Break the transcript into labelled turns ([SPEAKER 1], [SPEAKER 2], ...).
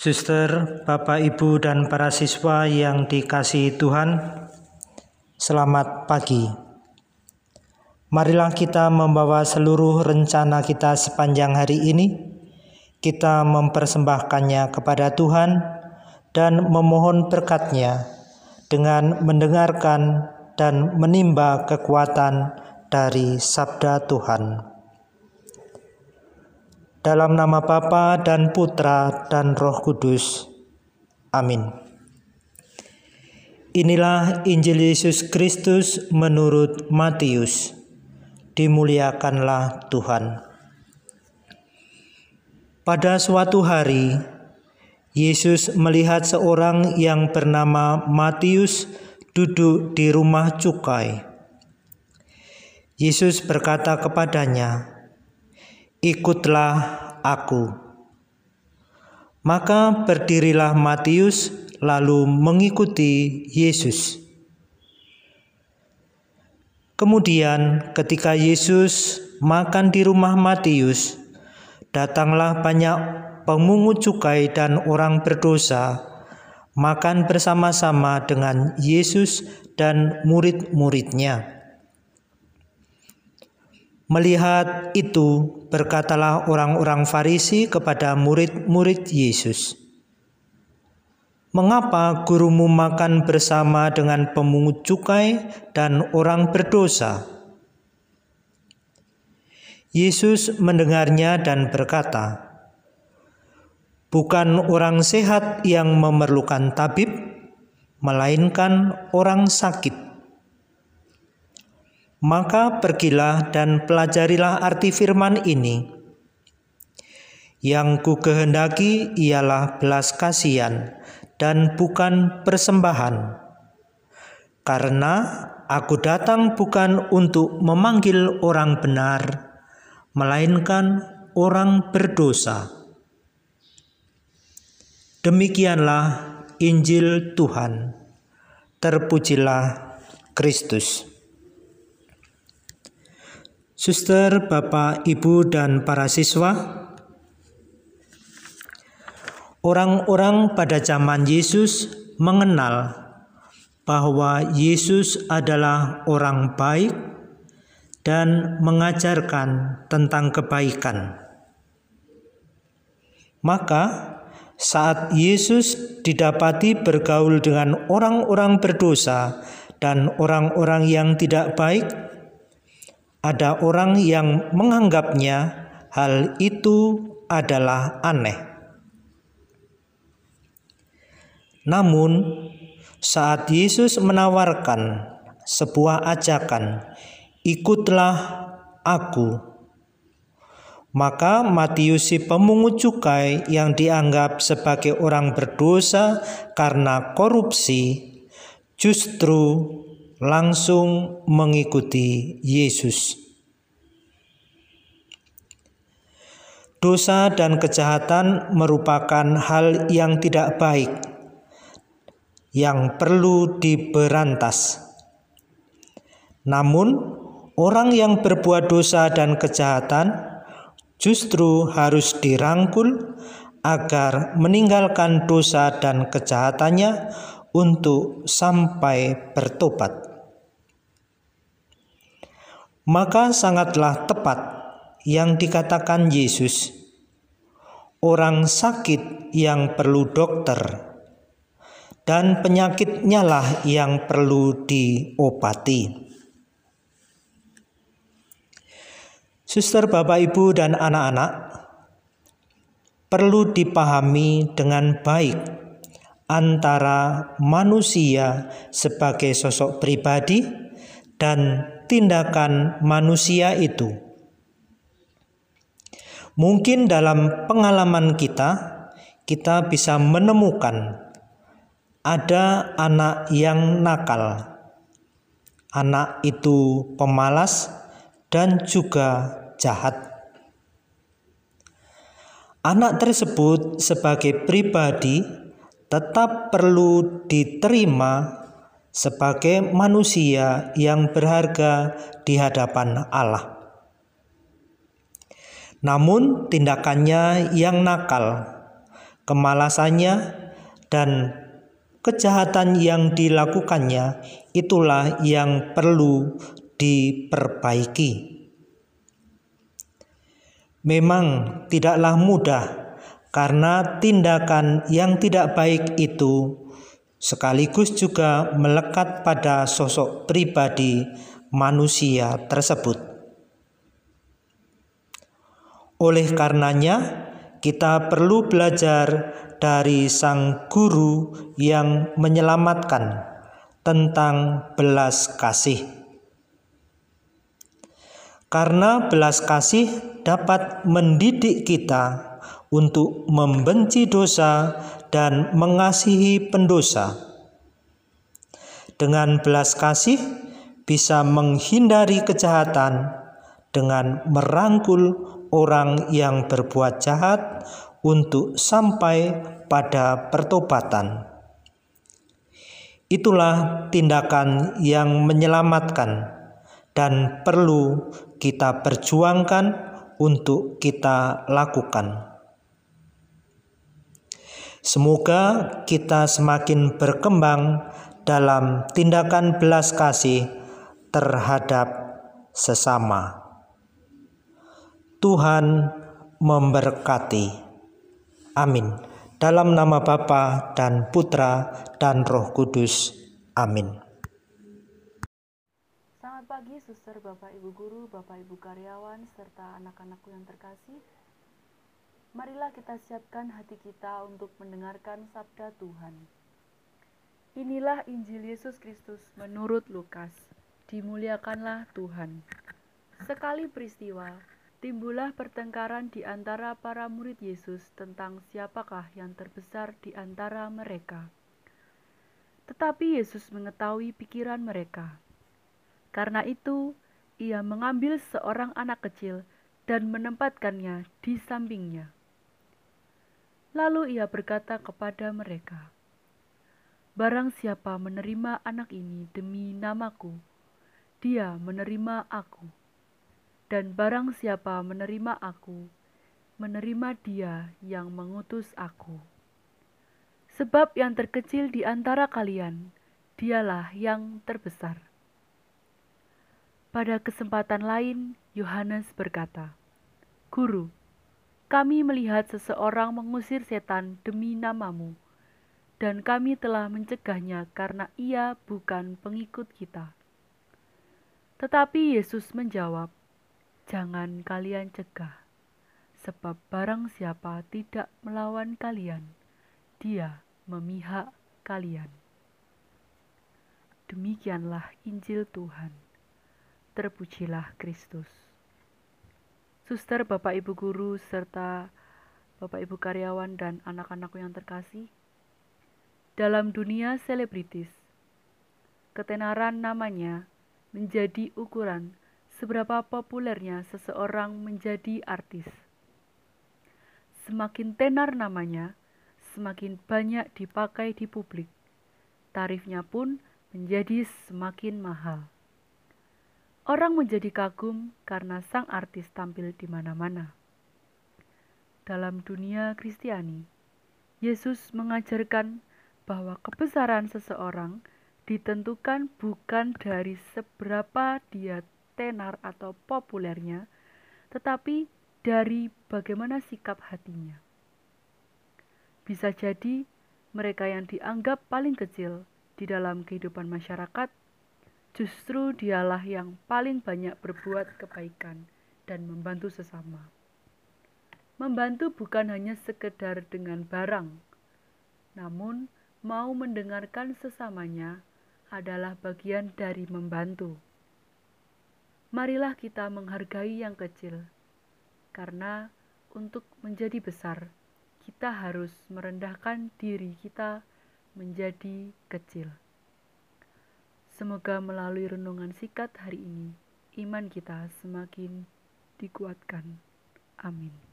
[SPEAKER 1] Suster, Bapak, Ibu, dan para siswa yang dikasihi Tuhan, selamat pagi. Marilah kita membawa seluruh rencana kita sepanjang hari ini. Kita mempersembahkannya kepada Tuhan dan memohon berkatnya dengan mendengarkan dan menimba kekuatan dari sabda Tuhan. Dalam nama Bapa dan Putra dan Roh Kudus. Amin. Inilah Injil Yesus Kristus menurut Matius. Dimuliakanlah Tuhan. Pada suatu hari, Yesus melihat seorang yang bernama Matius duduk di rumah cukai. Yesus berkata kepadanya, ikutlah aku. Maka berdirilah Matius lalu mengikuti Yesus. Kemudian ketika Yesus makan di rumah Matius, datanglah banyak pemungut cukai dan orang berdosa makan bersama-sama dengan Yesus dan murid-muridnya. Melihat itu, berkatalah orang-orang Farisi kepada murid-murid Yesus, "Mengapa gurumu makan bersama dengan pemungut cukai dan orang berdosa?" Yesus mendengarnya dan berkata, "Bukan orang sehat yang memerlukan tabib, melainkan orang sakit." Maka pergilah dan pelajarilah arti firman ini. Yang ku kehendaki ialah belas kasihan dan bukan persembahan. Karena aku datang bukan untuk memanggil orang benar, melainkan orang berdosa. Demikianlah Injil Tuhan. Terpujilah Kristus. Suster, Bapak, Ibu, dan para siswa, orang-orang pada zaman Yesus mengenal bahwa Yesus adalah orang baik dan mengajarkan tentang kebaikan. Maka, saat Yesus didapati bergaul dengan orang-orang berdosa dan orang-orang yang tidak baik, ada orang yang menganggapnya hal itu adalah aneh. Namun, saat Yesus menawarkan sebuah ajakan, "Ikutlah Aku," maka Matius si pemungut cukai yang dianggap sebagai orang berdosa karena korupsi justru langsung mengikuti Yesus. Dosa dan kejahatan merupakan hal yang tidak baik yang perlu diberantas. Namun, orang yang berbuat dosa dan kejahatan justru harus dirangkul agar meninggalkan dosa dan kejahatannya untuk sampai bertobat maka sangatlah tepat yang dikatakan Yesus, orang sakit yang perlu dokter, dan penyakitnya lah yang perlu diobati. Suster, Bapak, Ibu, dan anak-anak perlu dipahami dengan baik antara manusia sebagai sosok pribadi dan tindakan manusia itu. Mungkin dalam pengalaman kita, kita bisa menemukan ada anak yang nakal. Anak itu pemalas dan juga jahat. Anak tersebut sebagai pribadi tetap perlu diterima sebagai manusia yang berharga di hadapan Allah. Namun, tindakannya yang nakal Kemalasannya dan kejahatan yang dilakukannya itulah yang perlu diperbaiki. Memang tidaklah mudah karena tindakan yang tidak baik itu sekaligus juga melekat pada sosok pribadi manusia tersebut. Oleh karenanya, kita perlu belajar dari sang guru yang menyelamatkan tentang belas kasih. Karena belas kasih dapat mendidik kita untuk membenci dosa dan mengasihi pendosa. Dengan belas kasih bisa menghindari kejahatan dengan merangkul orang yang berbuat jahat untuk sampai pada pertobatan. Itulah tindakan yang menyelamatkan dan perlu kita perjuangkan untuk kita lakukan. Semoga kita semakin berkembang dalam tindakan belas kasih terhadap sesama. Tuhan memberkati. Amin. Dalam nama Bapa dan Putra dan Roh Kudus. Amin.
[SPEAKER 2] Selamat pagi, suster, bapak, ibu guru, bapak, ibu karyawan, serta anak-anakku yang terkasih. Marilah kita siapkan hati kita untuk mendengarkan sabda Tuhan. Inilah Injil Yesus Kristus menurut Lukas. Dimuliakanlah Tuhan. Sekali peristiwa, timbullah pertengkaran di antara para murid Yesus tentang siapakah yang terbesar di antara mereka. Tetapi Yesus mengetahui pikiran mereka. Karena itu, ia mengambil seorang anak kecil dan menempatkannya di sampingnya. Lalu ia berkata kepada mereka, Barang siapa menerima anak ini demi namaku, dia menerima aku. Dan barang siapa menerima aku, menerima dia yang mengutus aku. Sebab yang terkecil di antara kalian, dialah yang terbesar. Pada kesempatan lain, Yohanes berkata, Guru, kami melihat seseorang mengusir setan demi namamu, dan kami telah mencegahnya karena ia bukan pengikut kita. Tetapi Yesus menjawab, "Jangan kalian cegah, sebab barang siapa tidak melawan kalian, dia memihak kalian." Demikianlah Injil Tuhan. Terpujilah Kristus. Suster, Bapak Ibu guru, serta Bapak Ibu karyawan dan anak-anakku yang terkasih, dalam dunia selebritis, ketenaran namanya menjadi ukuran seberapa populernya seseorang menjadi artis. Semakin tenar namanya, semakin banyak dipakai di publik. Tarifnya pun menjadi semakin mahal. Orang menjadi kagum karena sang artis tampil di mana-mana. Dalam dunia Kristiani, Yesus mengajarkan bahwa kebesaran seseorang ditentukan bukan dari seberapa dia tenar atau populernya, tetapi dari bagaimana sikap hatinya. Bisa jadi mereka yang dianggap paling kecil di dalam kehidupan masyarakat justru dialah yang paling banyak berbuat kebaikan dan membantu sesama. Membantu bukan hanya sekedar dengan barang, namun mau mendengarkan sesamanya adalah bagian dari membantu. Marilah kita menghargai yang kecil, karena untuk menjadi besar, kita harus merendahkan diri kita menjadi kecil. Semoga melalui renungan sikat hari ini, iman kita semakin dikuatkan. Amin.